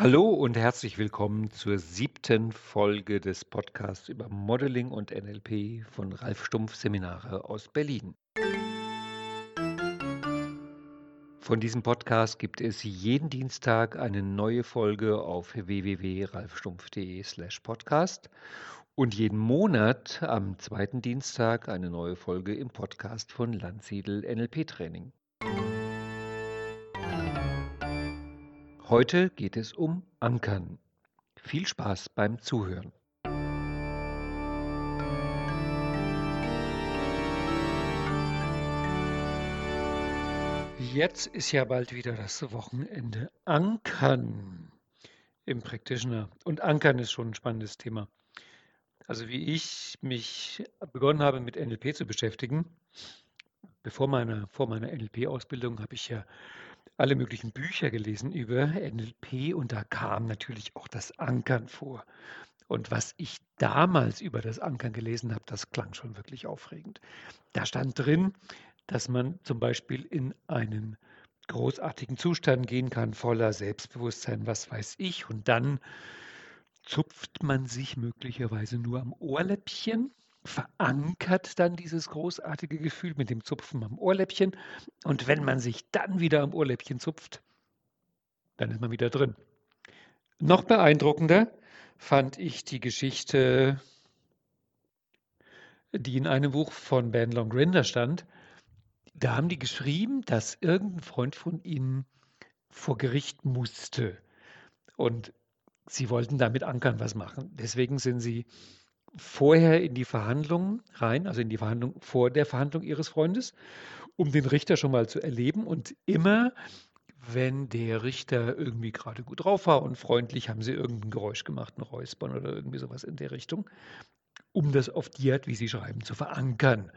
Hallo und herzlich willkommen zur siebten Folge des Podcasts über Modeling und NLP von Ralf Stumpf Seminare aus Berlin. Von diesem Podcast gibt es jeden Dienstag eine neue Folge auf www.ralfstumpf.de/podcast und jeden Monat am zweiten Dienstag eine neue Folge im Podcast von Landsiedel NLP Training. Heute geht es um Ankern. Viel Spaß beim Zuhören. Jetzt ist ja bald wieder das Wochenende. Ankern im Praktischen. Und Ankern ist schon ein spannendes Thema. Also wie ich mich begonnen habe mit NLP zu beschäftigen, bevor meiner, vor meiner NLP-Ausbildung habe ich ja alle möglichen Bücher gelesen über NLP und da kam natürlich auch das Ankern vor. Und was ich damals über das Ankern gelesen habe, das klang schon wirklich aufregend. Da stand drin, dass man zum Beispiel in einen großartigen Zustand gehen kann, voller Selbstbewusstsein, was weiß ich, und dann zupft man sich möglicherweise nur am Ohrläppchen verankert dann dieses großartige Gefühl mit dem Zupfen am Ohrläppchen. Und wenn man sich dann wieder am Ohrläppchen zupft, dann ist man wieder drin. Noch beeindruckender fand ich die Geschichte, die in einem Buch von Ben Longrinder stand. Da haben die geschrieben, dass irgendein Freund von ihnen vor Gericht musste. Und sie wollten damit Ankern was machen. Deswegen sind sie vorher in die Verhandlungen rein, also in die Verhandlung vor der Verhandlung ihres Freundes, um den Richter schon mal zu erleben. Und immer, wenn der Richter irgendwie gerade gut drauf war und freundlich, haben sie irgendein Geräusch gemacht, ein Räuspern oder irgendwie sowas in der Richtung, um das auf die wie sie schreiben, zu verankern.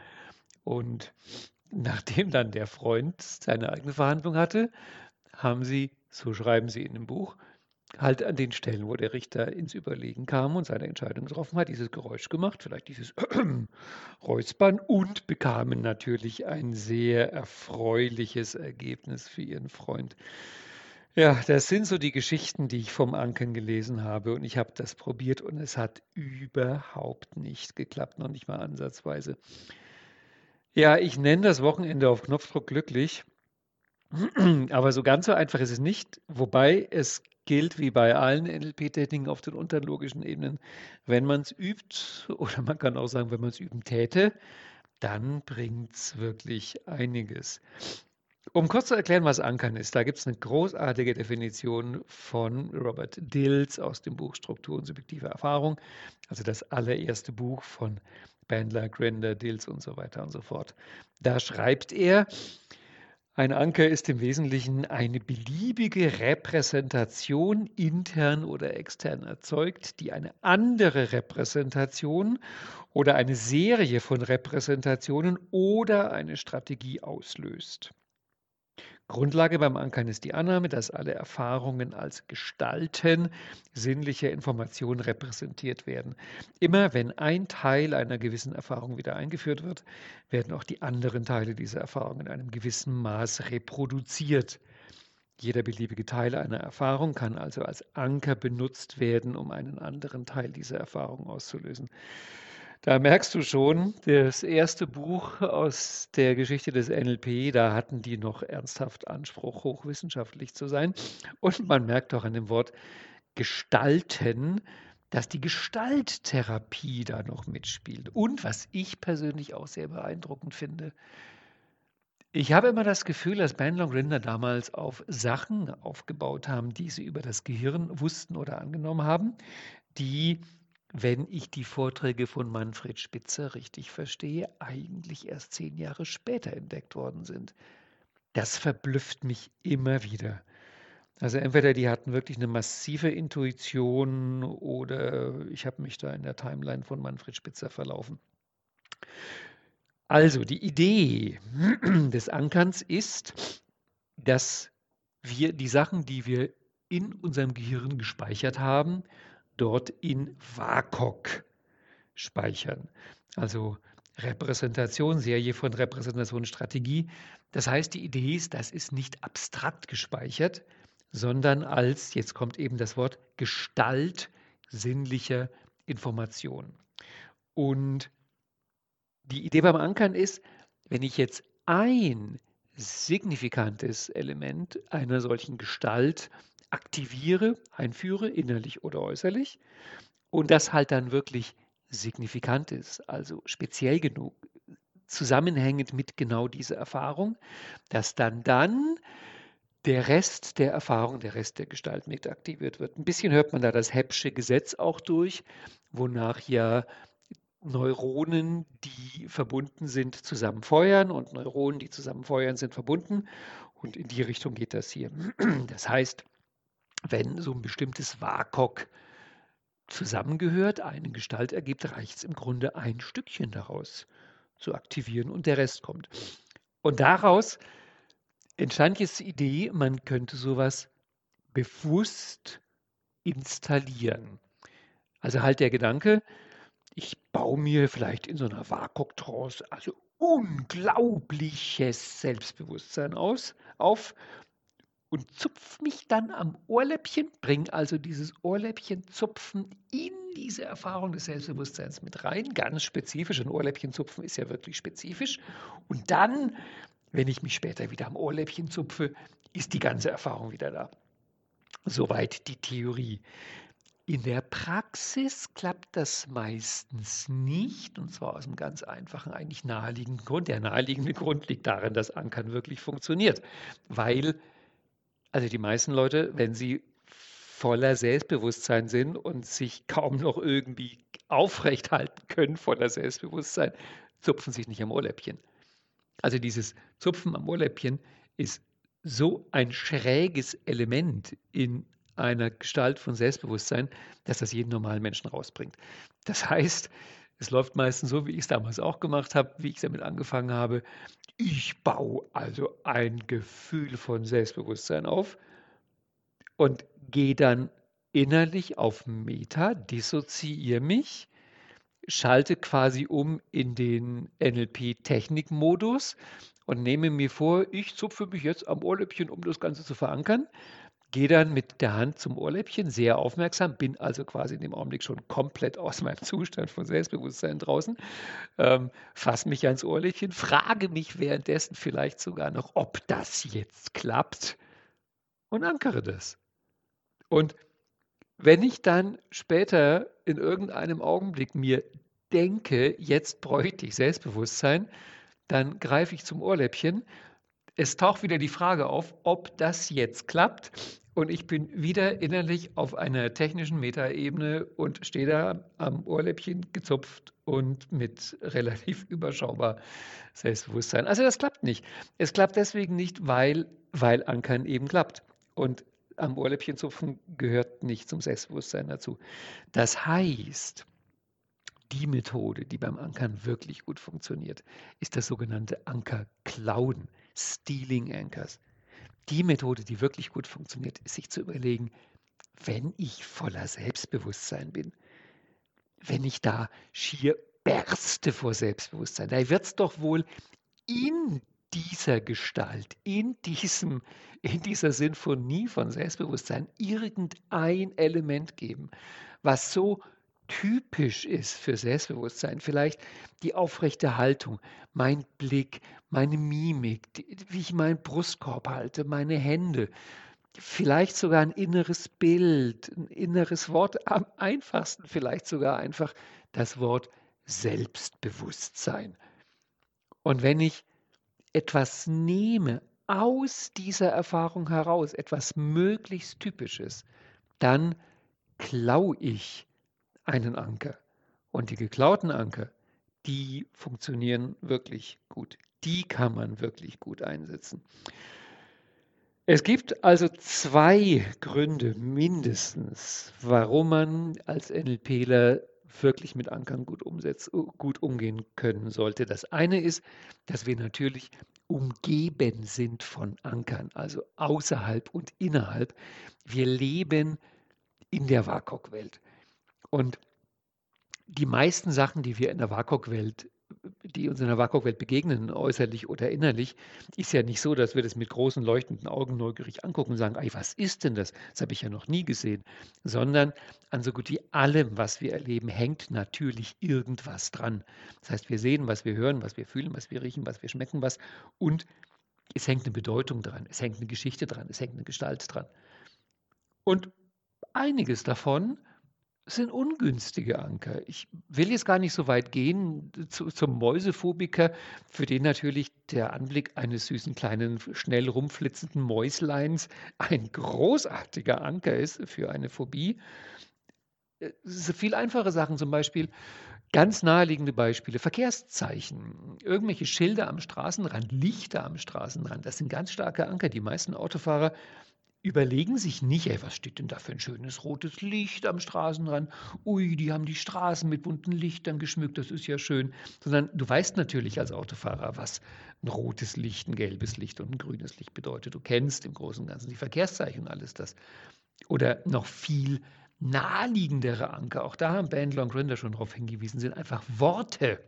Und nachdem dann der Freund seine eigene Verhandlung hatte, haben sie, so schreiben sie in dem Buch, halt an den Stellen, wo der Richter ins Überlegen kam und seine Entscheidung getroffen hat, dieses Geräusch gemacht, vielleicht dieses Räuspern und bekamen natürlich ein sehr erfreuliches Ergebnis für ihren Freund. Ja, das sind so die Geschichten, die ich vom Ankern gelesen habe und ich habe das probiert und es hat überhaupt nicht geklappt, noch nicht mal ansatzweise. Ja, ich nenne das Wochenende auf Knopfdruck glücklich. Aber so ganz so einfach ist es nicht, wobei es gilt wie bei allen NLP-Techniken auf den unteren logischen Ebenen, wenn man es übt, oder man kann auch sagen, wenn man es üben täte, dann bringt es wirklich einiges. Um kurz zu erklären, was Ankern ist, da gibt es eine großartige Definition von Robert Dills aus dem Buch Struktur und subjektive Erfahrung, also das allererste Buch von Bandler, Grinder, Dills und so weiter und so fort. Da schreibt er, ein Anker ist im Wesentlichen eine beliebige Repräsentation intern oder extern erzeugt, die eine andere Repräsentation oder eine Serie von Repräsentationen oder eine Strategie auslöst. Grundlage beim Ankern ist die Annahme, dass alle Erfahrungen als Gestalten sinnlicher Informationen repräsentiert werden. Immer wenn ein Teil einer gewissen Erfahrung wieder eingeführt wird, werden auch die anderen Teile dieser Erfahrung in einem gewissen Maß reproduziert. Jeder beliebige Teil einer Erfahrung kann also als Anker benutzt werden, um einen anderen Teil dieser Erfahrung auszulösen. Da merkst du schon, das erste Buch aus der Geschichte des NLP, da hatten die noch ernsthaft Anspruch, hochwissenschaftlich zu sein. Und man merkt auch an dem Wort gestalten, dass die Gestalttherapie da noch mitspielt. Und was ich persönlich auch sehr beeindruckend finde, ich habe immer das Gefühl, dass Bandlong Rinder damals auf Sachen aufgebaut haben, die sie über das Gehirn wussten oder angenommen haben, die wenn ich die Vorträge von Manfred Spitzer richtig verstehe, eigentlich erst zehn Jahre später entdeckt worden sind. Das verblüfft mich immer wieder. Also entweder die hatten wirklich eine massive Intuition oder ich habe mich da in der Timeline von Manfred Spitzer verlaufen. Also die Idee des Ankerns ist, dass wir die Sachen, die wir in unserem Gehirn gespeichert haben, dort in WAKOK speichern. Also Repräsentation, Serie von Repräsentationsstrategie. Das heißt, die Idee ist, das ist nicht abstrakt gespeichert, sondern als, jetzt kommt eben das Wort, Gestalt sinnlicher Information. Und die Idee beim Ankern ist, wenn ich jetzt ein signifikantes Element einer solchen Gestalt aktiviere, einführe, innerlich oder äußerlich, und das halt dann wirklich signifikant ist, also speziell genug, zusammenhängend mit genau dieser Erfahrung, dass dann dann der Rest der Erfahrung, der Rest der Gestalt mit aktiviert wird. Ein bisschen hört man da das Heppsche Gesetz auch durch, wonach ja Neuronen, die verbunden sind, zusammen feuern und Neuronen, die zusammen feuern, sind verbunden. Und in die Richtung geht das hier. Das heißt, wenn so ein bestimmtes WAKOK zusammengehört, eine Gestalt ergibt, reicht es im Grunde ein Stückchen daraus zu aktivieren und der Rest kommt. Und daraus entstand jetzt die Idee, man könnte sowas bewusst installieren. Also halt der Gedanke, ich baue mir vielleicht in so einer WAKOK-Trance also unglaubliches Selbstbewusstsein aus, auf und zupfe mich dann am Ohrläppchen, bringe also dieses Ohrläppchen-Zupfen in diese Erfahrung des Selbstbewusstseins mit rein, ganz spezifisch. Ein Ohrläppchen-Zupfen ist ja wirklich spezifisch. Und dann, wenn ich mich später wieder am Ohrläppchen zupfe, ist die ganze Erfahrung wieder da. Soweit die Theorie. In der Praxis klappt das meistens nicht, und zwar aus einem ganz einfachen, eigentlich naheliegenden Grund. Der naheliegende Grund liegt darin, dass Ankern wirklich funktioniert, weil also die meisten Leute, wenn sie voller Selbstbewusstsein sind und sich kaum noch irgendwie aufrecht halten können voller Selbstbewusstsein, zupfen sich nicht am Ohrläppchen. Also dieses Zupfen am Ohrläppchen ist so ein schräges Element in einer Gestalt von Selbstbewusstsein, dass das jeden normalen Menschen rausbringt. Das heißt, es läuft meistens so, wie ich es damals auch gemacht habe, wie ich damit angefangen habe. Ich baue also ein Gefühl von Selbstbewusstsein auf und gehe dann innerlich auf Meta, dissoziiere mich, schalte quasi um in den NLP-Technik-Modus und nehme mir vor, ich zupfe mich jetzt am Ohrläppchen, um das Ganze zu verankern gehe dann mit der Hand zum Ohrläppchen, sehr aufmerksam, bin also quasi in dem Augenblick schon komplett aus meinem Zustand von Selbstbewusstsein draußen, ähm, fasse mich ans Ohrläppchen, frage mich währenddessen vielleicht sogar noch, ob das jetzt klappt und ankere das. Und wenn ich dann später in irgendeinem Augenblick mir denke, jetzt bräuchte ich Selbstbewusstsein, dann greife ich zum Ohrläppchen. Es taucht wieder die Frage auf, ob das jetzt klappt. Und ich bin wieder innerlich auf einer technischen Metaebene und stehe da am Ohrläppchen gezupft und mit relativ überschaubar Selbstbewusstsein. Also das klappt nicht. Es klappt deswegen nicht, weil, weil Ankern eben klappt. Und am Ohrläppchen zupfen gehört nicht zum Selbstbewusstsein dazu. Das heißt, die Methode, die beim Ankern wirklich gut funktioniert, ist das sogenannte Anker-Klauen, Stealing Anchors die Methode, die wirklich gut funktioniert, ist sich zu überlegen, wenn ich voller Selbstbewusstsein bin, wenn ich da schier berste vor Selbstbewusstsein, da wird es doch wohl in dieser Gestalt, in, diesem, in dieser Sinfonie von Selbstbewusstsein irgendein Element geben, was so typisch ist für Selbstbewusstsein. Vielleicht die aufrechte Haltung, mein Blick, meine Mimik, wie ich meinen Brustkorb halte, meine Hände. Vielleicht sogar ein inneres Bild, ein inneres Wort, am einfachsten vielleicht sogar einfach das Wort Selbstbewusstsein. Und wenn ich etwas nehme aus dieser Erfahrung heraus, etwas möglichst Typisches, dann klaue ich einen Anker. Und die geklauten Anker, die funktionieren wirklich gut. Die kann man wirklich gut einsetzen. Es gibt also zwei Gründe mindestens, warum man als NLPler wirklich mit Ankern gut, umsetz, gut umgehen können sollte. Das eine ist, dass wir natürlich umgeben sind von Ankern, also außerhalb und innerhalb. Wir leben in der WAKOK-Welt. Und die meisten Sachen, die wir in der WAKOK-Welt die uns in der WAKOK-Welt begegnen, äußerlich oder innerlich, ist ja nicht so, dass wir das mit großen leuchtenden Augen neugierig angucken und sagen, ey, was ist denn das? Das habe ich ja noch nie gesehen. Sondern an so gut wie allem, was wir erleben, hängt natürlich irgendwas dran. Das heißt, wir sehen, was wir hören, was wir fühlen, was wir riechen, was wir schmecken, was. Und es hängt eine Bedeutung dran, es hängt eine Geschichte dran, es hängt eine Gestalt dran. Und einiges davon sind ungünstige Anker. Ich will jetzt gar nicht so weit gehen zu, zum Mäusephobiker, für den natürlich der Anblick eines süßen kleinen, schnell rumflitzenden Mäusleins ein großartiger Anker ist für eine Phobie. Es sind viel einfache Sachen, zum Beispiel ganz naheliegende Beispiele, Verkehrszeichen, irgendwelche Schilder am Straßenrand, Lichter am Straßenrand, das sind ganz starke Anker. Die meisten Autofahrer überlegen sich nicht, ey, was steht denn da für ein schönes rotes Licht am Straßenrand? Ui, die haben die Straßen mit bunten Lichtern geschmückt, das ist ja schön. Sondern du weißt natürlich als Autofahrer, was ein rotes Licht, ein gelbes Licht und ein grünes Licht bedeutet. Du kennst im Großen und Ganzen die Verkehrszeichen und alles das. Oder noch viel naheliegendere Anker, auch da haben Band Long Grinder schon darauf hingewiesen, sind einfach Worte.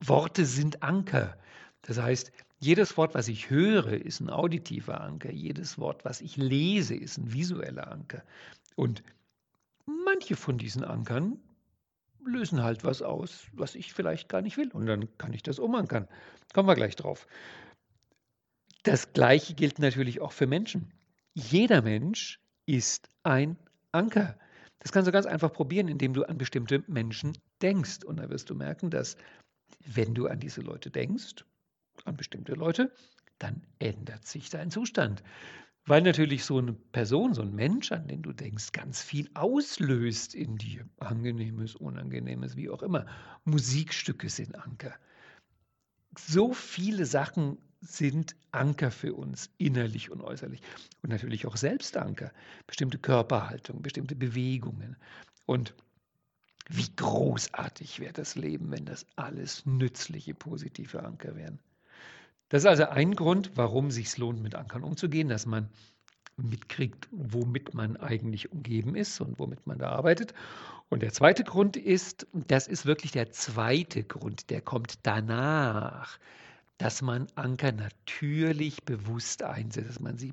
Worte sind Anker. Das heißt, jedes Wort, was ich höre, ist ein auditiver Anker. Jedes Wort, was ich lese, ist ein visueller Anker. Und manche von diesen Ankern lösen halt was aus, was ich vielleicht gar nicht will. Und dann kann ich das umankern. Kommen wir gleich drauf. Das Gleiche gilt natürlich auch für Menschen. Jeder Mensch ist ein Anker. Das kannst du ganz einfach probieren, indem du an bestimmte Menschen denkst. Und da wirst du merken, dass wenn du an diese Leute denkst, an bestimmte Leute, dann ändert sich dein Zustand. Weil natürlich so eine Person, so ein Mensch, an den du denkst, ganz viel auslöst in dir. Angenehmes, Unangenehmes, wie auch immer. Musikstücke sind Anker. So viele Sachen sind Anker für uns, innerlich und äußerlich. Und natürlich auch Selbstanker. Bestimmte Körperhaltung, bestimmte Bewegungen. Und wie großartig wäre das Leben, wenn das alles nützliche, positive Anker wären. Das ist also ein Grund, warum es sich lohnt, mit Ankern umzugehen, dass man mitkriegt, womit man eigentlich umgeben ist und womit man da arbeitet. Und der zweite Grund ist, das ist wirklich der zweite Grund, der kommt danach, dass man Anker natürlich bewusst einsetzt, dass man sie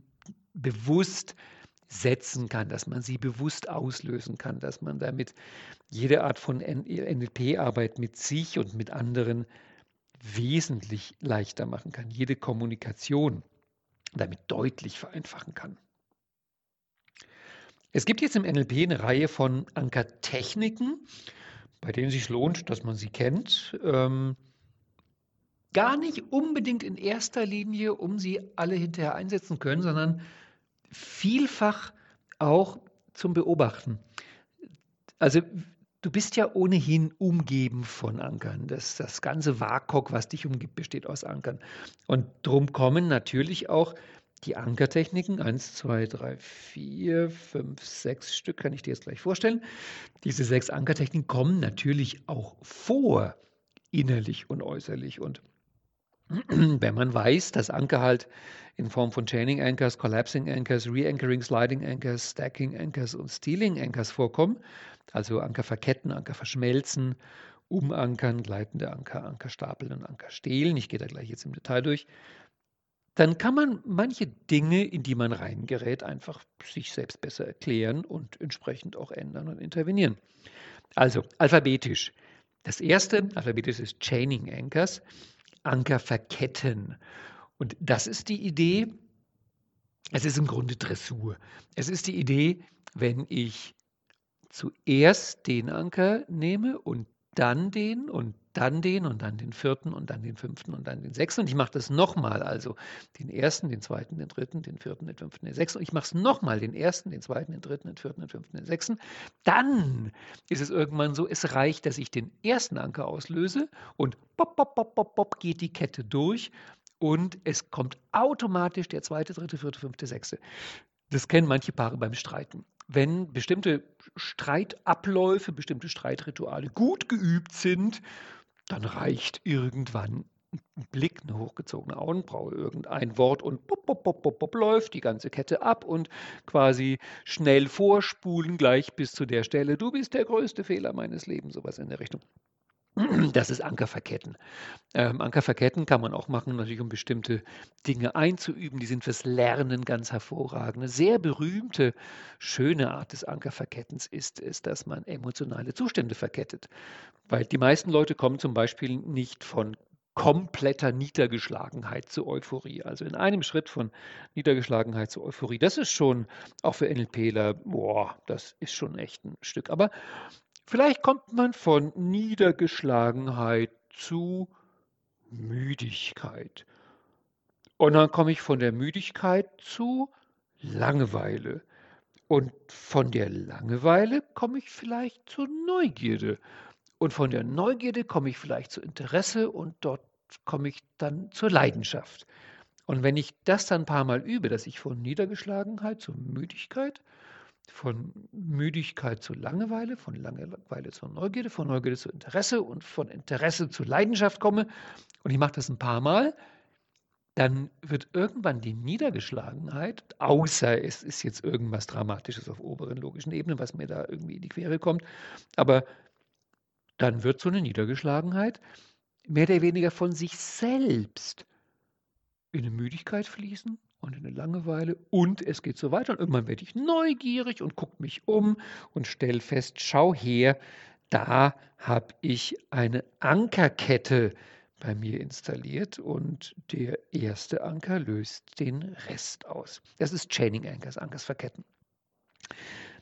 bewusst setzen kann, dass man sie bewusst auslösen kann, dass man damit jede Art von NLP-Arbeit mit sich und mit anderen wesentlich leichter machen kann, jede Kommunikation damit deutlich vereinfachen kann. Es gibt jetzt im NLP eine Reihe von Ankertechniken, bei denen es sich lohnt, dass man sie kennt. Ähm, gar nicht unbedingt in erster Linie, um sie alle hinterher einsetzen können, sondern vielfach auch zum Beobachten. Also Du bist ja ohnehin umgeben von Ankern. Das, das ganze WAKOK, was dich umgibt, besteht aus Ankern. Und drum kommen natürlich auch die Ankertechniken, eins, zwei, drei, vier, fünf, sechs Stück, kann ich dir jetzt gleich vorstellen. Diese sechs Ankertechniken kommen natürlich auch vor, innerlich und äußerlich. Und wenn man weiß, dass Anker halt in Form von Chaining Anchors, Collapsing Anchors, Re-Anchoring, Sliding Anchors, Stacking Anchors und Stealing Anchors vorkommen, also Anker verketten, Anker verschmelzen, umankern, gleitende Anker, Anker stapeln und Anker stehlen. Ich gehe da gleich jetzt im Detail durch. Dann kann man manche Dinge, in die man reingerät, einfach sich selbst besser erklären und entsprechend auch ändern und intervenieren. Also alphabetisch. Das erste alphabetisch ist Chaining Anchors, Anker verketten. Und das ist die Idee, es ist im Grunde Dressur. Es ist die Idee, wenn ich zuerst den Anker nehme und dann den und dann den und dann den vierten und dann den fünften und dann den sechsten. Und ich mache das nochmal, also den ersten, den zweiten, den dritten, den vierten, den fünften, den sechsten. Und ich mache es nochmal, den ersten, den zweiten, den dritten, den vierten, den fünften, den sechsten. Dann ist es irgendwann so, es reicht, dass ich den ersten Anker auslöse und pop, pop, pop, pop, pop geht die Kette durch und es kommt automatisch der zweite, dritte, vierte, fünfte, sechste. Das kennen manche Paare beim Streiten wenn bestimmte Streitabläufe, bestimmte Streitrituale gut geübt sind, dann reicht irgendwann ein Blick, eine hochgezogene Augenbraue, irgendein Wort und pop, pop, pop, pop, pop, läuft die ganze Kette ab und quasi schnell vorspulen, gleich bis zu der Stelle, du bist der größte Fehler meines Lebens, sowas in der Richtung. Das ist Ankerverketten. Ähm, Ankerverketten kann man auch machen, natürlich um bestimmte Dinge einzuüben. Die sind fürs Lernen ganz hervorragend. Eine sehr berühmte, schöne Art des Ankerverkettens ist es, dass man emotionale Zustände verkettet. Weil die meisten Leute kommen zum Beispiel nicht von kompletter Niedergeschlagenheit zu Euphorie. Also in einem Schritt von Niedergeschlagenheit zu Euphorie. Das ist schon auch für NLPler, boah, das ist schon echt ein Stück. Aber Vielleicht kommt man von Niedergeschlagenheit zu Müdigkeit. Und dann komme ich von der Müdigkeit zu Langeweile. Und von der Langeweile komme ich vielleicht zur Neugierde. Und von der Neugierde komme ich vielleicht zu Interesse und dort komme ich dann zur Leidenschaft. Und wenn ich das dann ein paar Mal übe, dass ich von Niedergeschlagenheit zur Müdigkeit, von Müdigkeit zu Langeweile, von Langeweile zur Neugierde, von Neugierde zu Interesse und von Interesse zu Leidenschaft komme. Und ich mache das ein paar Mal, dann wird irgendwann die Niedergeschlagenheit, außer es ist jetzt irgendwas Dramatisches auf oberen logischen Ebenen, was mir da irgendwie in die Quere kommt, aber dann wird so eine Niedergeschlagenheit mehr oder weniger von sich selbst in eine Müdigkeit fließen und eine Langeweile und es geht so weiter. Und irgendwann werde ich neugierig und gucke mich um und stelle fest, schau her, da habe ich eine Ankerkette bei mir installiert und der erste Anker löst den Rest aus. Das ist Chaining Anchors, Ankers verketten.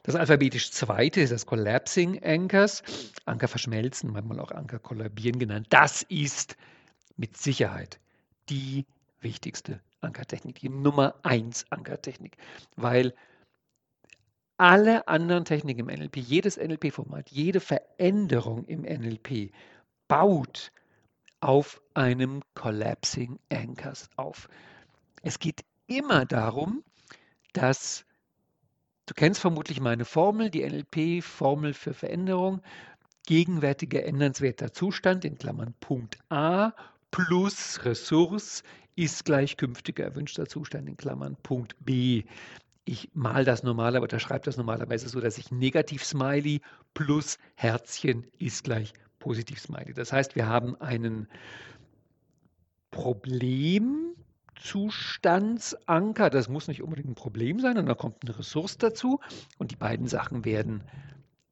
Das alphabetisch zweite ist das Collapsing Anchors, Anker verschmelzen, manchmal auch Anker kollabieren genannt. Das ist mit Sicherheit die wichtigste Ankertechnik, die Nummer 1 Ankertechnik, weil alle anderen Techniken im NLP, jedes NLP-Format, jede Veränderung im NLP baut auf einem Collapsing Anchors auf. Es geht immer darum, dass du kennst vermutlich meine Formel, die NLP-Formel für Veränderung, gegenwärtiger ändernswerter Zustand in Klammern Punkt A plus Ressource ist gleich künftiger erwünschter Zustand in Klammern Punkt B. Ich mal das normalerweise oder schreibe das normalerweise so, dass ich Negativ-Smiley plus Herzchen ist gleich Positiv-Smiley. Das heißt, wir haben einen Problemzustandsanker. Das muss nicht unbedingt ein Problem sein, und da kommt eine Ressource dazu und die beiden Sachen werden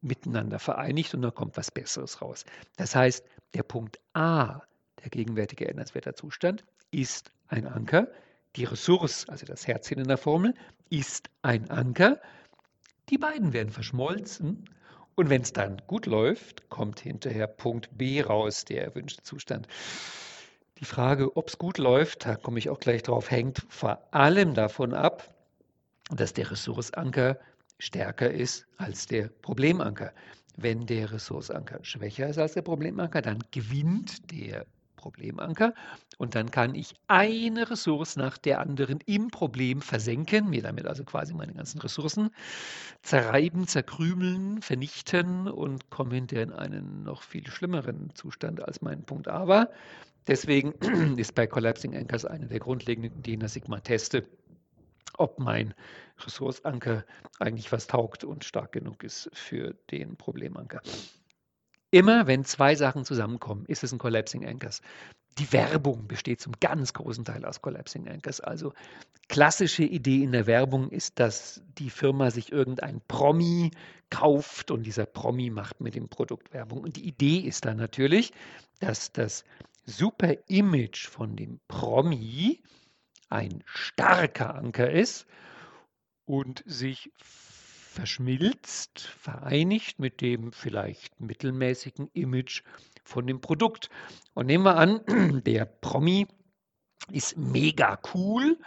miteinander vereinigt und da kommt was Besseres raus. Das heißt, der Punkt A, der gegenwärtige ändernswerter Zustand, ist ein Anker. Die Ressource, also das Herzchen in der Formel, ist ein Anker. Die beiden werden verschmolzen und wenn es dann gut läuft, kommt hinterher Punkt B raus, der erwünschte Zustand. Die Frage, ob es gut läuft, da komme ich auch gleich drauf, hängt vor allem davon ab, dass der Ressourceanker stärker ist als der Problemanker. Wenn der Ressourceanker schwächer ist als der Problemanker, dann gewinnt der Problemanker und dann kann ich eine Ressource nach der anderen im Problem versenken, mir damit also quasi meine ganzen Ressourcen zerreiben, zerkrümeln, vernichten und komme hinterher in einen noch viel schlimmeren Zustand als mein Punkt A war. Deswegen ist bei Collapsing Anchors eine der grundlegenden Ideen, dass ich mal teste, ob mein Ressourceanker eigentlich was taugt und stark genug ist für den Problemanker. Immer wenn zwei Sachen zusammenkommen, ist es ein Collapsing Anchors. Die Werbung besteht zum ganz großen Teil aus Collapsing Anchors. Also klassische Idee in der Werbung ist, dass die Firma sich irgendein Promi kauft und dieser Promi macht mit dem Produkt Werbung. Und die Idee ist dann natürlich, dass das super Image von dem Promi ein starker Anker ist und sich verschmilzt, vereinigt mit dem vielleicht mittelmäßigen Image von dem Produkt. Und nehmen wir an, der Promi ist mega cool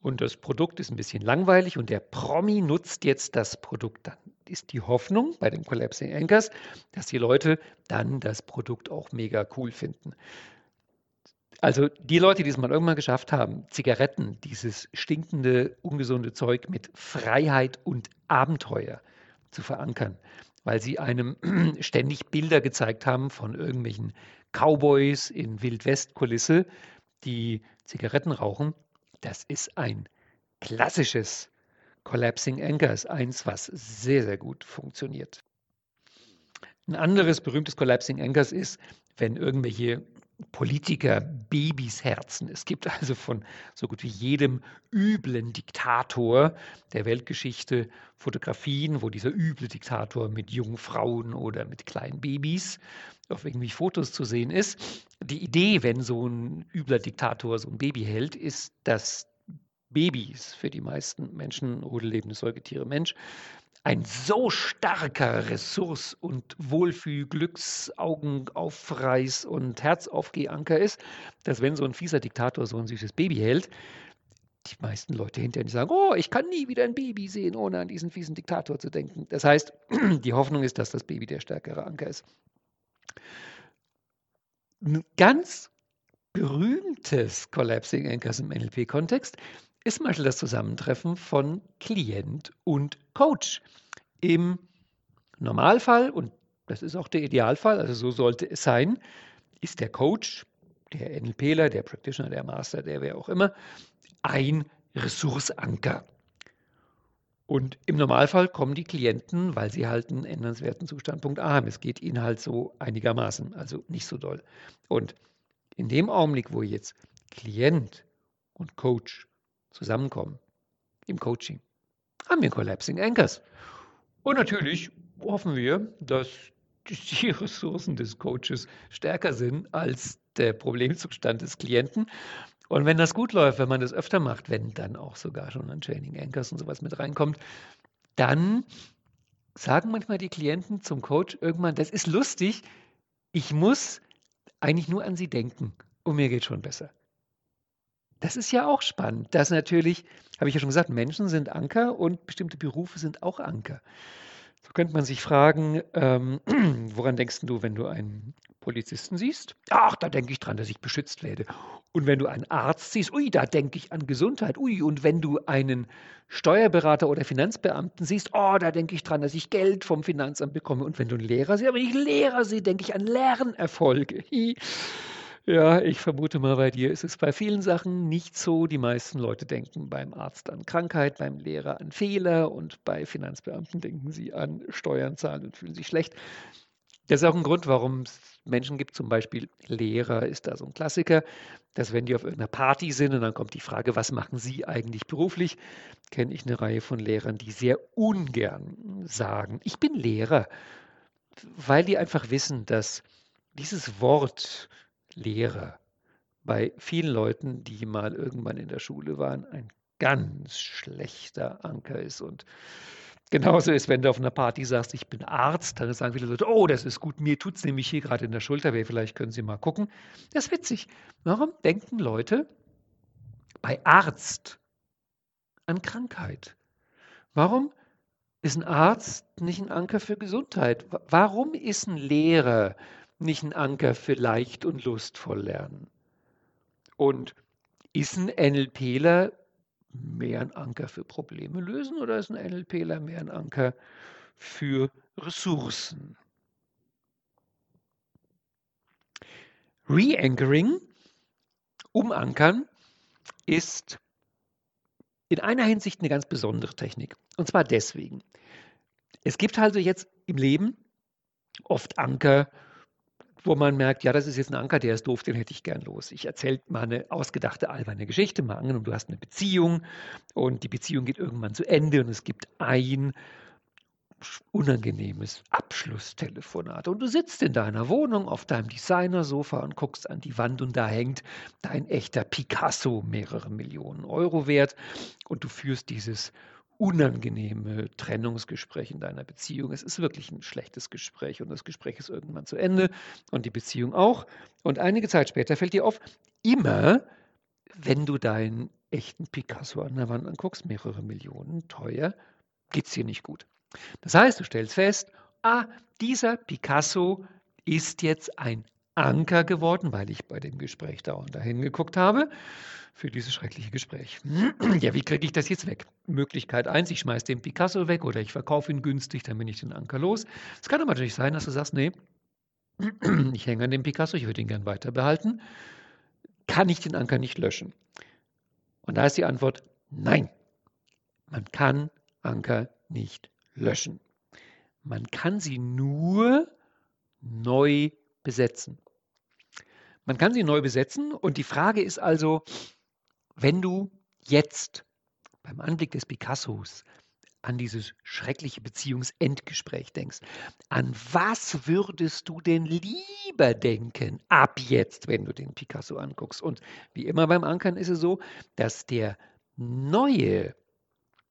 und das Produkt ist ein bisschen langweilig und der Promi nutzt jetzt das Produkt. Dann ist die Hoffnung bei den Collapsing Anchors, dass die Leute dann das Produkt auch mega cool finden. Also die Leute, die es mal irgendwann geschafft haben, Zigaretten, dieses stinkende, ungesunde Zeug mit Freiheit und Abenteuer zu verankern, weil sie einem ständig Bilder gezeigt haben von irgendwelchen Cowboys in Wildwest-Kulisse, die Zigaretten rauchen. Das ist ein klassisches Collapsing Anchor, ist eins, was sehr, sehr gut funktioniert. Ein anderes berühmtes Collapsing Anchors ist, wenn irgendwelche Politiker Babys herzen. Es gibt also von so gut wie jedem üblen Diktator der Weltgeschichte Fotografien, wo dieser üble Diktator mit jungen Frauen oder mit kleinen Babys auf irgendwie Fotos zu sehen ist. Die Idee, wenn so ein übler Diktator so ein Baby hält, ist, dass Babys für die meisten Menschen, lebende Säugetiere, Mensch, ein so starker Ressource und Wohlfühl, Glücks, Augenaufreiß und Herzaufgehanker ist, dass wenn so ein fieser Diktator so ein süßes Baby hält, die meisten Leute hinterher sagen, oh, ich kann nie wieder ein Baby sehen, ohne an diesen fiesen Diktator zu denken. Das heißt, die Hoffnung ist, dass das Baby der stärkere Anker ist. Ein ganz berühmtes Collapsing Anchors im NLP-Kontext ist zum Beispiel das Zusammentreffen von Klient und Coach. Im Normalfall, und das ist auch der Idealfall, also so sollte es sein, ist der Coach, der NLPler, der Practitioner, der Master, der wer auch immer, ein Ressourceanker. Und im Normalfall kommen die Klienten, weil sie halt einen ändernswerten Zustandpunkt A haben. Es geht ihnen halt so einigermaßen, also nicht so doll. Und in dem Augenblick, wo jetzt Klient und Coach zusammenkommen im Coaching, haben wir Collapsing Anchors. Und natürlich hoffen wir, dass die Ressourcen des Coaches stärker sind als der Problemzustand des Klienten. Und wenn das gut läuft, wenn man das öfter macht, wenn dann auch sogar schon ein Training Anchors und sowas mit reinkommt, dann sagen manchmal die Klienten zum Coach irgendwann, das ist lustig, ich muss eigentlich nur an sie denken und mir geht schon besser. Das ist ja auch spannend, dass natürlich, habe ich ja schon gesagt, Menschen sind Anker und bestimmte Berufe sind auch Anker. So könnte man sich fragen, ähm, woran denkst du, wenn du einen Polizisten siehst? Ach, da denke ich dran, dass ich beschützt werde. Und wenn du einen Arzt siehst, ui, da denke ich an Gesundheit. Ui, und wenn du einen Steuerberater oder Finanzbeamten siehst, oh, da denke ich dran, dass ich Geld vom Finanzamt bekomme. Und wenn du einen Lehrer siehst, wenn ich Lehrer sehe, denke ich an Lernerfolge. Ja, ich vermute mal, bei dir ist es bei vielen Sachen nicht so. Die meisten Leute denken beim Arzt an Krankheit, beim Lehrer an Fehler und bei Finanzbeamten denken sie an Steuern zahlen und fühlen sich schlecht. Das ist auch ein Grund, warum es Menschen gibt, zum Beispiel Lehrer ist da so ein Klassiker, dass wenn die auf irgendeiner Party sind und dann kommt die Frage, was machen sie eigentlich beruflich, kenne ich eine Reihe von Lehrern, die sehr ungern sagen, ich bin Lehrer, weil die einfach wissen, dass dieses Wort Lehrer bei vielen Leuten, die mal irgendwann in der Schule waren, ein ganz schlechter Anker ist. Und genauso ist, wenn du auf einer Party sagst, ich bin Arzt, dann sagen viele Leute, oh, das ist gut, mir tut es nämlich hier gerade in der Schulter weh, vielleicht können Sie mal gucken. Das ist witzig. Warum denken Leute bei Arzt an Krankheit? Warum ist ein Arzt nicht ein Anker für Gesundheit? Warum ist ein Lehrer nicht ein Anker für leicht und lustvoll lernen? Und ist ein NLPler mehr ein Anker für Probleme lösen oder ist ein NLPler mehr ein Anker für Ressourcen? Re-Anchoring, umankern, ist in einer Hinsicht eine ganz besondere Technik. Und zwar deswegen. Es gibt also jetzt im Leben oft Anker, wo man merkt, ja, das ist jetzt ein Anker, der ist doof, den hätte ich gern los. Ich erzähle mal eine ausgedachte, alberne Geschichte. Mal angenommen, du hast eine Beziehung und die Beziehung geht irgendwann zu Ende und es gibt ein unangenehmes Abschlusstelefonat. Und du sitzt in deiner Wohnung auf deinem Designersofa und guckst an die Wand und da hängt dein echter Picasso, mehrere Millionen Euro wert. Und du führst dieses unangenehme Trennungsgespräch in deiner Beziehung. Es ist wirklich ein schlechtes Gespräch und das Gespräch ist irgendwann zu Ende und die Beziehung auch. Und einige Zeit später fällt dir auf, immer wenn du deinen echten Picasso an der Wand anguckst, mehrere Millionen teuer, geht es dir nicht gut. Das heißt, du stellst fest, ah, dieser Picasso ist jetzt ein Anker geworden, weil ich bei dem Gespräch dauernd dahin geguckt habe für dieses schreckliche Gespräch. Ja, wie kriege ich das jetzt weg? Möglichkeit eins, ich schmeiße den Picasso weg oder ich verkaufe ihn günstig, dann bin ich den Anker los. Es kann aber natürlich sein, dass du sagst, nee, ich hänge an dem Picasso, ich würde ihn gern weiter behalten. Kann ich den Anker nicht löschen? Und da ist die Antwort nein. Man kann Anker nicht löschen. Man kann sie nur neu besetzen. Man kann sie neu besetzen und die Frage ist also, wenn du jetzt beim Anblick des Picassos an dieses schreckliche Beziehungsendgespräch denkst, an was würdest du denn lieber denken ab jetzt, wenn du den Picasso anguckst? Und wie immer beim Ankern ist es so, dass der neue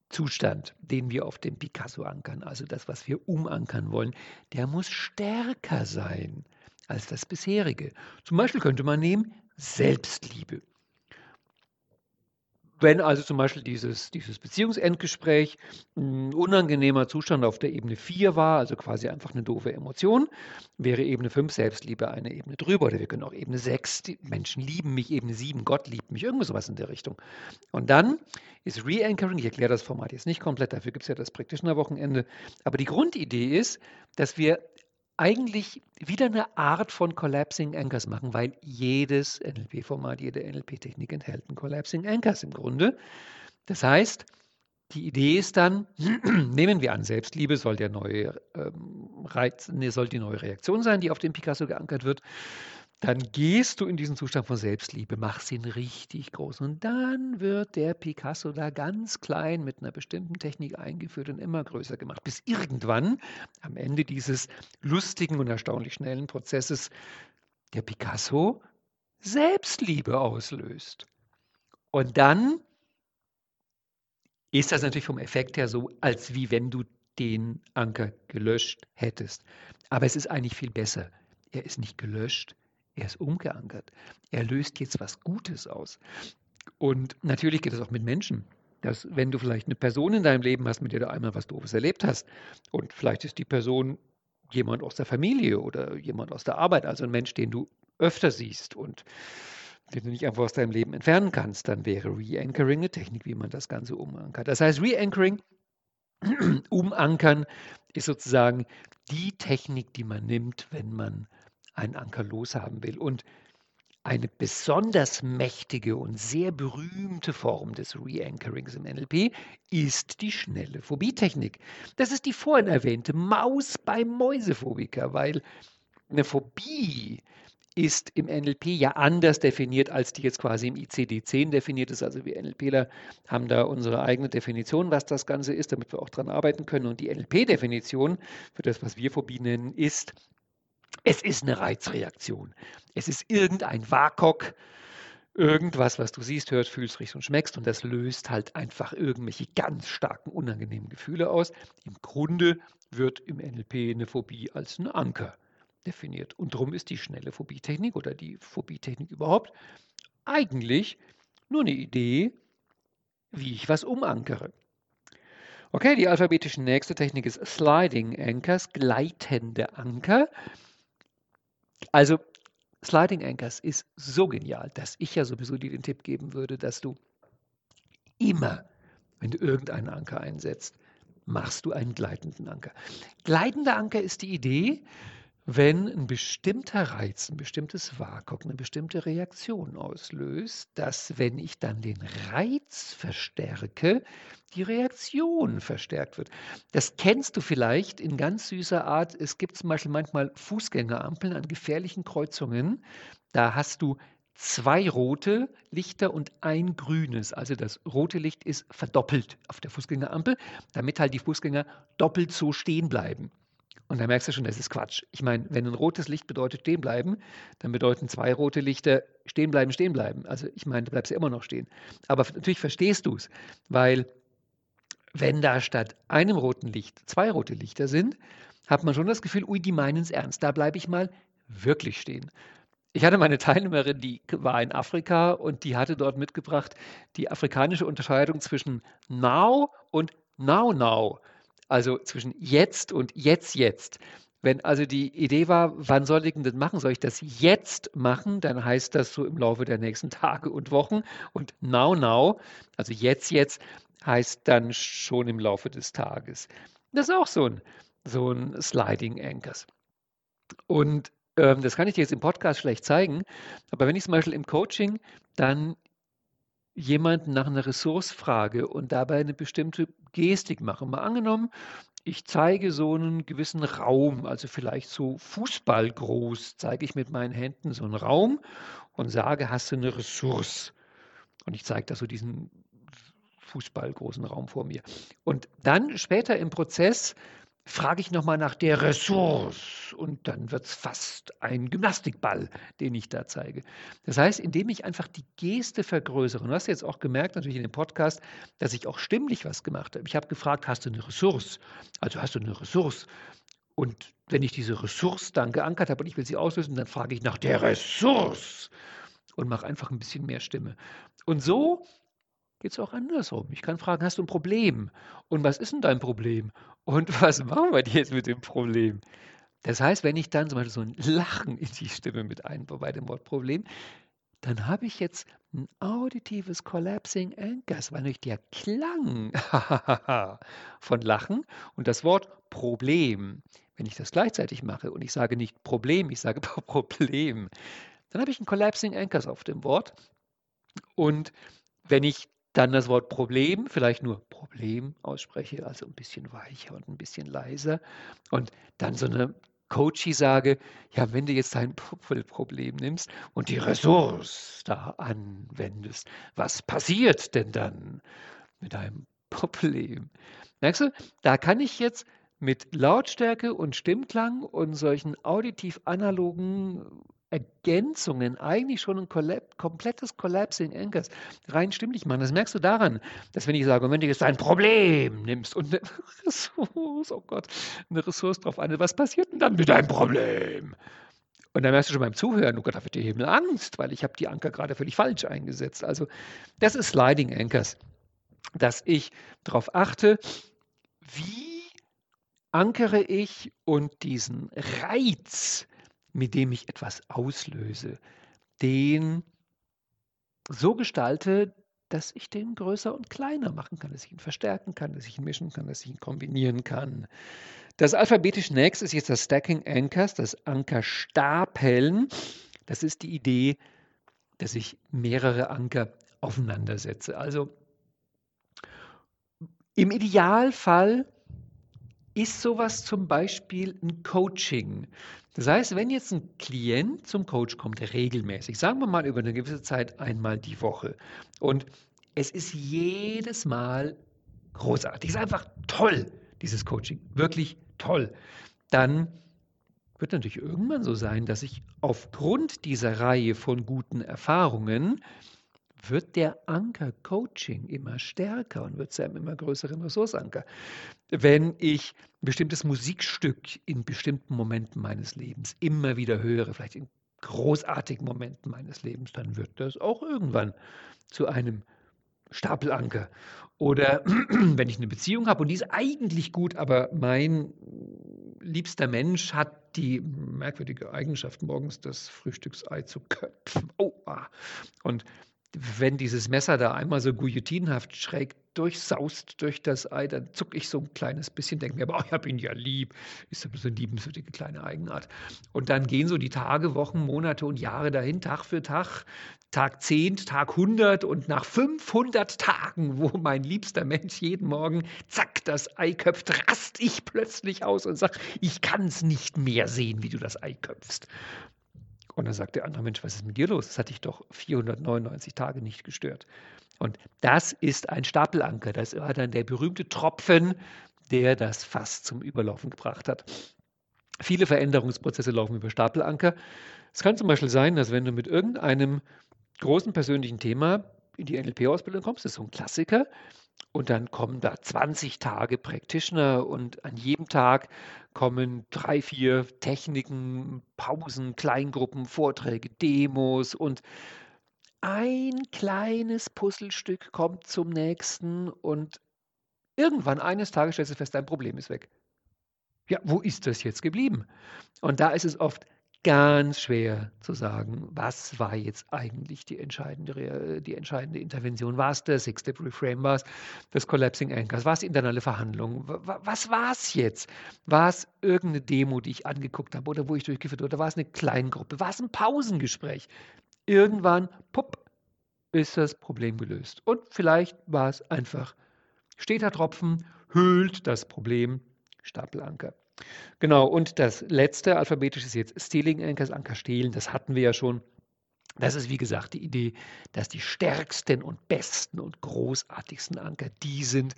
Zustand, den wir auf dem Picasso ankern, also das, was wir umankern wollen, der muss stärker sein als das bisherige. Zum Beispiel könnte man nehmen Selbstliebe. Wenn also zum Beispiel dieses, dieses Beziehungsendgespräch ein unangenehmer Zustand auf der Ebene 4 war, also quasi einfach eine doofe Emotion, wäre Ebene 5 Selbstliebe eine Ebene drüber. Oder wir können auch Ebene 6, die Menschen lieben mich, Ebene 7, Gott liebt mich, irgendwas sowas in der Richtung. Und dann ist Re-Anchoring, ich erkläre das Format jetzt nicht komplett, dafür gibt es ja das Practitioner Wochenende, aber die Grundidee ist, dass wir eigentlich wieder eine Art von Collapsing Anchors machen, weil jedes NLP-Format, jede NLP-Technik enthält ein Collapsing Anchors im Grunde. Das heißt, die Idee ist dann, nehmen wir an, Selbstliebe soll der neue ähm, Reiz, nee, soll die neue Reaktion sein, die auf den Picasso geankert wird dann gehst du in diesen Zustand von Selbstliebe, machst ihn richtig groß und dann wird der Picasso da ganz klein mit einer bestimmten Technik eingeführt und immer größer gemacht, bis irgendwann am Ende dieses lustigen und erstaunlich schnellen Prozesses der Picasso Selbstliebe auslöst. Und dann ist das natürlich vom Effekt her so, als wie wenn du den Anker gelöscht hättest. Aber es ist eigentlich viel besser. Er ist nicht gelöscht, er ist umgeankert. Er löst jetzt was Gutes aus. Und natürlich geht es auch mit Menschen. Dass, wenn du vielleicht eine Person in deinem Leben hast, mit der du einmal was Doofes erlebt hast, und vielleicht ist die Person jemand aus der Familie oder jemand aus der Arbeit, also ein Mensch, den du öfter siehst und den du nicht einfach aus deinem Leben entfernen kannst, dann wäre Re-Anchoring eine Technik, wie man das Ganze umankert. Das heißt, Re-Anchoring, umankern, ist sozusagen die Technik, die man nimmt, wenn man einen Anker loshaben will. Und eine besonders mächtige und sehr berühmte Form des Re-Anchorings im NLP ist die schnelle Phobie-Technik. Das ist die vorhin erwähnte Maus bei Mäusephobiker, weil eine Phobie ist im NLP ja anders definiert, als die jetzt quasi im ICD-10 definiert ist. Also wir NLPler haben da unsere eigene Definition, was das Ganze ist, damit wir auch daran arbeiten können. Und die NLP-Definition für das, was wir Phobie nennen, ist es ist eine Reizreaktion. Es ist irgendein WAKOK, irgendwas, was du siehst, hörst, fühlst, riechst und schmeckst und das löst halt einfach irgendwelche ganz starken, unangenehmen Gefühle aus. Im Grunde wird im NLP eine Phobie als ein Anker definiert. Und darum ist die schnelle Phobietechnik oder die Phobietechnik überhaupt eigentlich nur eine Idee, wie ich was umankere. Okay, die alphabetische nächste Technik ist Sliding Anchors, gleitende Anker. Also Sliding Anchors ist so genial, dass ich ja sowieso dir den Tipp geben würde, dass du immer, wenn du irgendeinen Anker einsetzt, machst du einen gleitenden Anker. Gleitender Anker ist die Idee, wenn ein bestimmter Reiz, ein bestimmtes Vakuum, eine bestimmte Reaktion auslöst, dass wenn ich dann den Reiz verstärke, die Reaktion verstärkt wird. Das kennst du vielleicht in ganz süßer Art. Es gibt zum Beispiel manchmal Fußgängerampeln an gefährlichen Kreuzungen. Da hast du zwei rote Lichter und ein grünes. Also das rote Licht ist verdoppelt auf der Fußgängerampel, damit halt die Fußgänger doppelt so stehen bleiben. Und da merkst du schon, das ist Quatsch. Ich meine, wenn ein rotes Licht bedeutet stehen bleiben, dann bedeuten zwei rote Lichter stehen bleiben, stehen bleiben. Also ich meine, du bleibst ja immer noch stehen. Aber natürlich verstehst du es, weil wenn da statt einem roten Licht zwei rote Lichter sind, hat man schon das Gefühl, ui, die meinen es ernst. Da bleibe ich mal wirklich stehen. Ich hatte meine Teilnehmerin, die war in Afrika und die hatte dort mitgebracht die afrikanische Unterscheidung zwischen Now und Now Now. Also zwischen jetzt und jetzt jetzt. Wenn also die Idee war, wann soll ich denn das machen? Soll ich das jetzt machen? Dann heißt das so im Laufe der nächsten Tage und Wochen. Und now, now, also jetzt, jetzt, heißt dann schon im Laufe des Tages. Das ist auch so ein, so ein Sliding Anchors. Und ähm, das kann ich dir jetzt im Podcast schlecht zeigen, aber wenn ich zum Beispiel im Coaching dann jemanden nach einer Ressource frage und dabei eine bestimmte Gestik mache. Mal angenommen, ich zeige so einen gewissen Raum, also vielleicht so fußballgroß, zeige ich mit meinen Händen so einen Raum und sage: „Hast du eine Ressource?“ Und ich zeige da so diesen fußballgroßen Raum vor mir. Und dann später im Prozess frage ich nochmal nach der Ressource und dann wird es fast ein Gymnastikball, den ich da zeige. Das heißt, indem ich einfach die Geste vergrößere, und du hast jetzt auch gemerkt, natürlich in dem Podcast, dass ich auch stimmlich was gemacht habe. Ich habe gefragt, hast du eine Ressource? Also hast du eine Ressource? Und wenn ich diese Ressource dann geankert habe und ich will sie auslösen, dann frage ich nach der Ressource und mache einfach ein bisschen mehr Stimme. Und so geht es auch andersrum. Ich kann fragen, hast du ein Problem? Und was ist denn dein Problem? Und was machen wir jetzt mit dem Problem? Das heißt, wenn ich dann zum Beispiel so ein Lachen in die Stimme mit einbaue bei dem Wort Problem, dann habe ich jetzt ein auditives Collapsing Anchors, weil nämlich der Klang von Lachen und das Wort Problem, wenn ich das gleichzeitig mache und ich sage nicht Problem, ich sage Problem, dann habe ich ein Collapsing Anchors auf dem Wort. Und wenn ich dann das Wort Problem, vielleicht nur Problem ausspreche, also ein bisschen weicher und ein bisschen leiser. Und dann so eine Coachy sage, ja, wenn du jetzt dein Problem nimmst und die Ressource da anwendest, was passiert denn dann mit deinem Problem? Merkst du, da kann ich jetzt mit Lautstärke und Stimmklang und solchen auditiv analogen Ergänzungen eigentlich schon ein Collab komplettes Collapsing Anchors rein stimmlich machen. Das merkst du daran, dass wenn ich sage, wenn du jetzt ein Problem nimmst und eine Ressource, oh Gott, eine Ressource drauf an, was passiert denn dann mit deinem Problem? Und dann merkst du schon beim Zuhören, oh Gott, da wird dir Himmel Angst, weil ich habe die Anker gerade völlig falsch eingesetzt. Also das ist Sliding Anchors, dass ich darauf achte, wie ankere ich und diesen Reiz, mit dem ich etwas auslöse, den so gestalte, dass ich den größer und kleiner machen kann, dass ich ihn verstärken kann, dass ich ihn mischen kann, dass ich ihn kombinieren kann. Das alphabetisch Next ist jetzt das Stacking Anchors, das Ankerstapeln. Das ist die Idee, dass ich mehrere Anker aufeinander setze. Also im Idealfall ist sowas zum Beispiel ein Coaching. Das heißt, wenn jetzt ein Klient zum Coach kommt, regelmäßig, sagen wir mal über eine gewisse Zeit einmal die Woche, und es ist jedes Mal großartig, es ist einfach toll, dieses Coaching, wirklich toll, dann wird natürlich irgendwann so sein, dass ich aufgrund dieser Reihe von guten Erfahrungen wird der Anker Coaching immer stärker und wird zu einem immer größeren Ressourceanker. Wenn ich ein bestimmtes Musikstück in bestimmten Momenten meines Lebens immer wieder höre, vielleicht in großartigen Momenten meines Lebens, dann wird das auch irgendwann zu einem Stapelanker. Oder wenn ich eine Beziehung habe und die ist eigentlich gut, aber mein liebster Mensch hat die merkwürdige Eigenschaft, morgens das Frühstücksei zu köpfen. Oh, ah. Und wenn dieses Messer da einmal so guillotinhaft schräg durchsaust durch das Ei, dann zucke ich so ein kleines bisschen, denke mir, aber oh, ich habe ihn ja lieb. Ist so eine liebenswürdige kleine Eigenart. Und dann gehen so die Tage, Wochen, Monate und Jahre dahin, Tag für Tag, Tag 10, Tag 100 und nach 500 Tagen, wo mein liebster Mensch jeden Morgen, zack, das Ei köpft, rast ich plötzlich aus und sage, ich kann es nicht mehr sehen, wie du das Ei köpfst. Und dann sagt der andere Mensch, was ist mit dir los? Das hat dich doch 499 Tage nicht gestört. Und das ist ein Stapelanker. Das war dann der berühmte Tropfen, der das Fass zum Überlaufen gebracht hat. Viele Veränderungsprozesse laufen über Stapelanker. Es kann zum Beispiel sein, dass wenn du mit irgendeinem großen persönlichen Thema in die NLP-Ausbildung kommst, das ist so ein Klassiker, und dann kommen da 20 Tage Practitioner und an jedem Tag kommen drei, vier Techniken, Pausen, Kleingruppen, Vorträge, Demos und ein kleines Puzzlestück kommt zum nächsten und irgendwann eines Tages stellst du fest, dein Problem ist weg. Ja, wo ist das jetzt geblieben? Und da ist es oft ganz schwer zu sagen, was war jetzt eigentlich die entscheidende, die entscheidende Intervention? War es der Six-Step-Reframe? War es das Collapsing Anchors? War es die internale Verhandlung? Was war es jetzt? War es irgendeine Demo, die ich angeguckt habe oder wo ich durchgeführt? Oder war es eine Kleingruppe? War es ein Pausengespräch? Irgendwann, pupp, ist das Problem gelöst. Und vielleicht war es einfach steter Tropfen, hüllt das Problem Stapelanker. Genau, und das letzte alphabetisch ist jetzt Stealing Anchors, Anker stehlen, das hatten wir ja schon. Das ist wie gesagt die Idee, dass die stärksten und besten und großartigsten Anker die sind,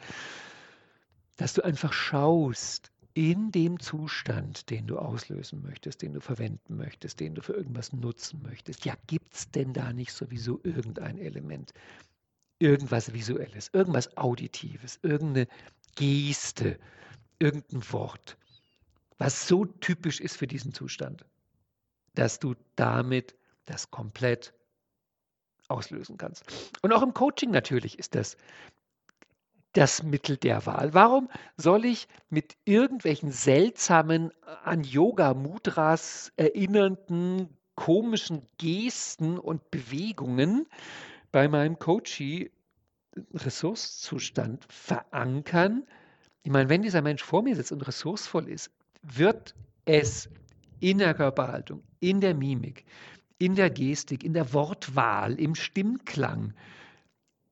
dass du einfach schaust, in dem Zustand, den du auslösen möchtest, den du verwenden möchtest, den du für irgendwas nutzen möchtest, ja, gibt es denn da nicht sowieso irgendein Element, irgendwas Visuelles, irgendwas Auditives, irgendeine Geste, irgendein Wort, was so typisch ist für diesen Zustand, dass du damit das komplett auslösen kannst. Und auch im Coaching natürlich ist das das Mittel der Wahl. Warum soll ich mit irgendwelchen seltsamen, an Yoga-Mudras erinnernden, komischen Gesten und Bewegungen bei meinem Coachie Ressourcezustand verankern? Ich meine, wenn dieser Mensch vor mir sitzt und ressourcevoll ist, wird es in der Körperhaltung, in der Mimik, in der Gestik, in der Wortwahl, im Stimmklang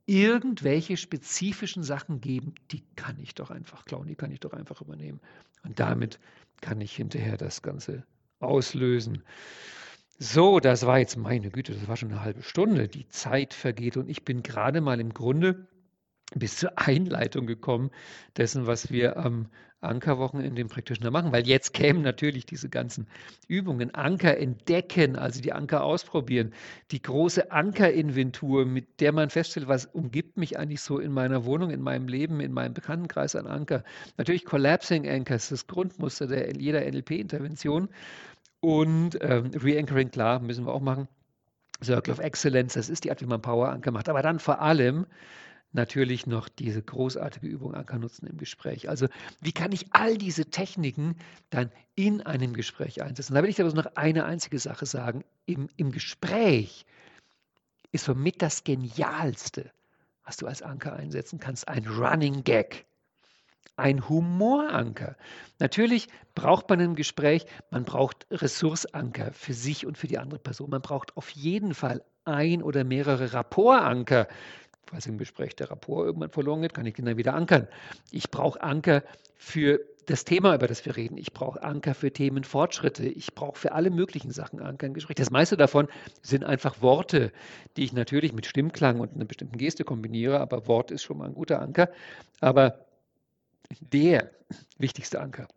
irgendwelche spezifischen Sachen geben, die kann ich doch einfach klauen, die kann ich doch einfach übernehmen. Und damit kann ich hinterher das Ganze auslösen. So, das war jetzt meine Güte, das war schon eine halbe Stunde. Die Zeit vergeht und ich bin gerade mal im Grunde bis zur Einleitung gekommen dessen, was wir am Ankerwochenende im Praktischen machen, weil jetzt kämen natürlich diese ganzen Übungen, Anker entdecken, also die Anker ausprobieren, die große Ankerinventur, mit der man feststellt, was umgibt mich eigentlich so in meiner Wohnung, in meinem Leben, in meinem Bekanntenkreis an Anker. Natürlich Collapsing Anchors, das Grundmuster der, jeder NLP-Intervention und ähm, Re-Anchoring, klar, müssen wir auch machen. Circle of Excellence, das ist die Art, wie man Power-Anker macht, aber dann vor allem natürlich noch diese großartige Übung Anker nutzen im Gespräch. Also wie kann ich all diese Techniken dann in einem Gespräch einsetzen? Da will ich aber noch eine einzige Sache sagen. Im, Im Gespräch ist somit das Genialste, was du als Anker einsetzen kannst, ein Running Gag. Ein Humoranker. Natürlich braucht man im Gespräch, man braucht Ressourceanker für sich und für die andere Person. Man braucht auf jeden Fall ein oder mehrere Rapportanker falls im Gespräch der Rapport irgendwann verloren geht, kann ich den dann wieder ankern. Ich brauche Anker für das Thema, über das wir reden. Ich brauche Anker für Themenfortschritte. Ich brauche für alle möglichen Sachen Anker im Gespräch. Das meiste davon sind einfach Worte, die ich natürlich mit Stimmklang und einer bestimmten Geste kombiniere, aber Wort ist schon mal ein guter Anker. Aber der wichtigste Anker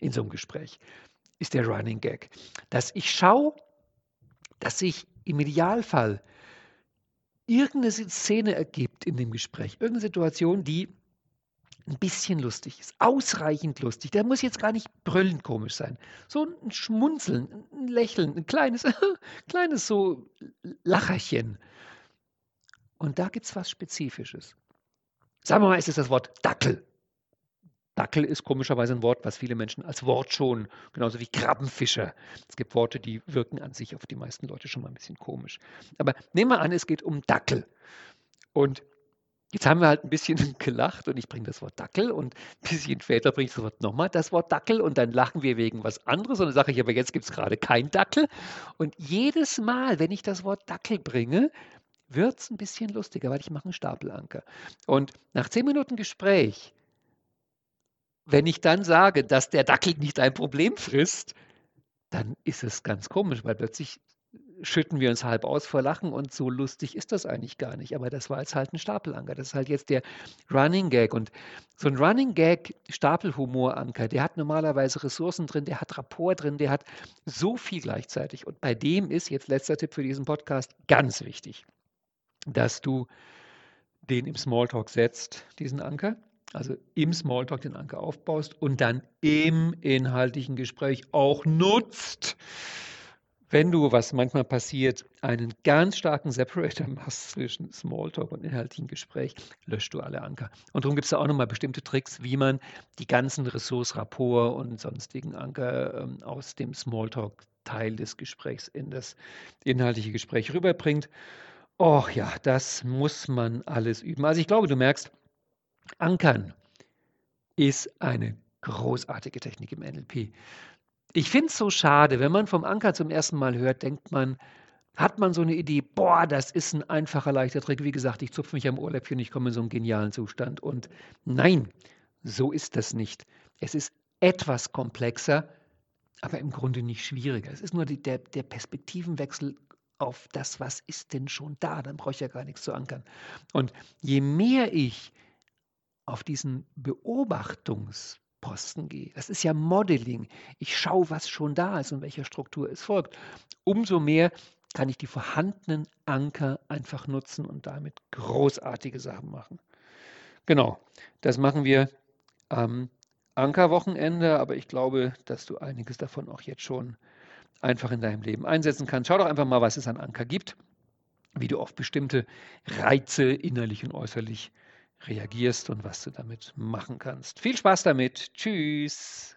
in so einem Gespräch ist der Running Gag. Dass ich schaue, dass ich im Idealfall irgendeine Szene ergibt in dem Gespräch, irgendeine Situation, die ein bisschen lustig ist, ausreichend lustig. Der muss jetzt gar nicht brüllend komisch sein. So ein Schmunzeln, ein Lächeln, ein kleines, kleines so Lacherchen. Und da gibt es was Spezifisches. Sagen wir mal, ist es das Wort Dackel. Dackel ist komischerweise ein Wort, was viele Menschen als Wort schon, genauso wie Krabbenfischer. Es gibt Worte, die wirken an sich auf die meisten Leute schon mal ein bisschen komisch. Aber nehmen wir an, es geht um Dackel. Und Jetzt haben wir halt ein bisschen gelacht und ich bringe das Wort Dackel und ein bisschen später bringe ich das Wort nochmal das Wort Dackel und dann lachen wir wegen was anderes und dann sage ich, aber jetzt gibt es gerade kein Dackel. Und jedes Mal, wenn ich das Wort Dackel bringe, wird es ein bisschen lustiger, weil ich mache einen Stapelanker. Und nach zehn Minuten Gespräch wenn ich dann sage, dass der Dackel nicht ein Problem frisst, dann ist es ganz komisch, weil plötzlich schütten wir uns halb aus vor Lachen und so lustig ist das eigentlich gar nicht. Aber das war jetzt halt ein Stapelanker. Das ist halt jetzt der Running Gag. Und so ein Running Gag, Stapelhumoranker, der hat normalerweise Ressourcen drin, der hat Rapport drin, der hat so viel gleichzeitig. Und bei dem ist jetzt letzter Tipp für diesen Podcast ganz wichtig, dass du den im Smalltalk setzt, diesen Anker also im Smalltalk den Anker aufbaust und dann im inhaltlichen Gespräch auch nutzt. Wenn du, was manchmal passiert, einen ganz starken Separator machst zwischen Smalltalk und inhaltlichen Gespräch, löscht du alle Anker. Und darum gibt es da auch nochmal bestimmte Tricks, wie man die ganzen Ressource, Rapport und sonstigen Anker ähm, aus dem Smalltalk-Teil des Gesprächs in das inhaltliche Gespräch rüberbringt. Och ja, das muss man alles üben. Also ich glaube, du merkst, Ankern ist eine großartige Technik im NLP. Ich finde es so schade, wenn man vom Anker zum ersten Mal hört, denkt man, hat man so eine Idee, boah, das ist ein einfacher, leichter Trick. Wie gesagt, ich zupfe mich am Ohrläppchen, ich komme in so einen genialen Zustand. Und nein, so ist das nicht. Es ist etwas komplexer, aber im Grunde nicht schwieriger. Es ist nur die, der, der Perspektivenwechsel auf das, was ist denn schon da, dann brauche ich ja gar nichts zu ankern. Und je mehr ich auf diesen Beobachtungsposten gehe, das ist ja Modeling, ich schaue, was schon da ist und welcher Struktur es folgt, umso mehr kann ich die vorhandenen Anker einfach nutzen und damit großartige Sachen machen. Genau, das machen wir am Ankerwochenende, aber ich glaube, dass du einiges davon auch jetzt schon einfach in deinem Leben einsetzen kannst. Schau doch einfach mal, was es an Anker gibt, wie du auf bestimmte Reize innerlich und äußerlich reagierst und was du damit machen kannst. Viel Spaß damit. Tschüss.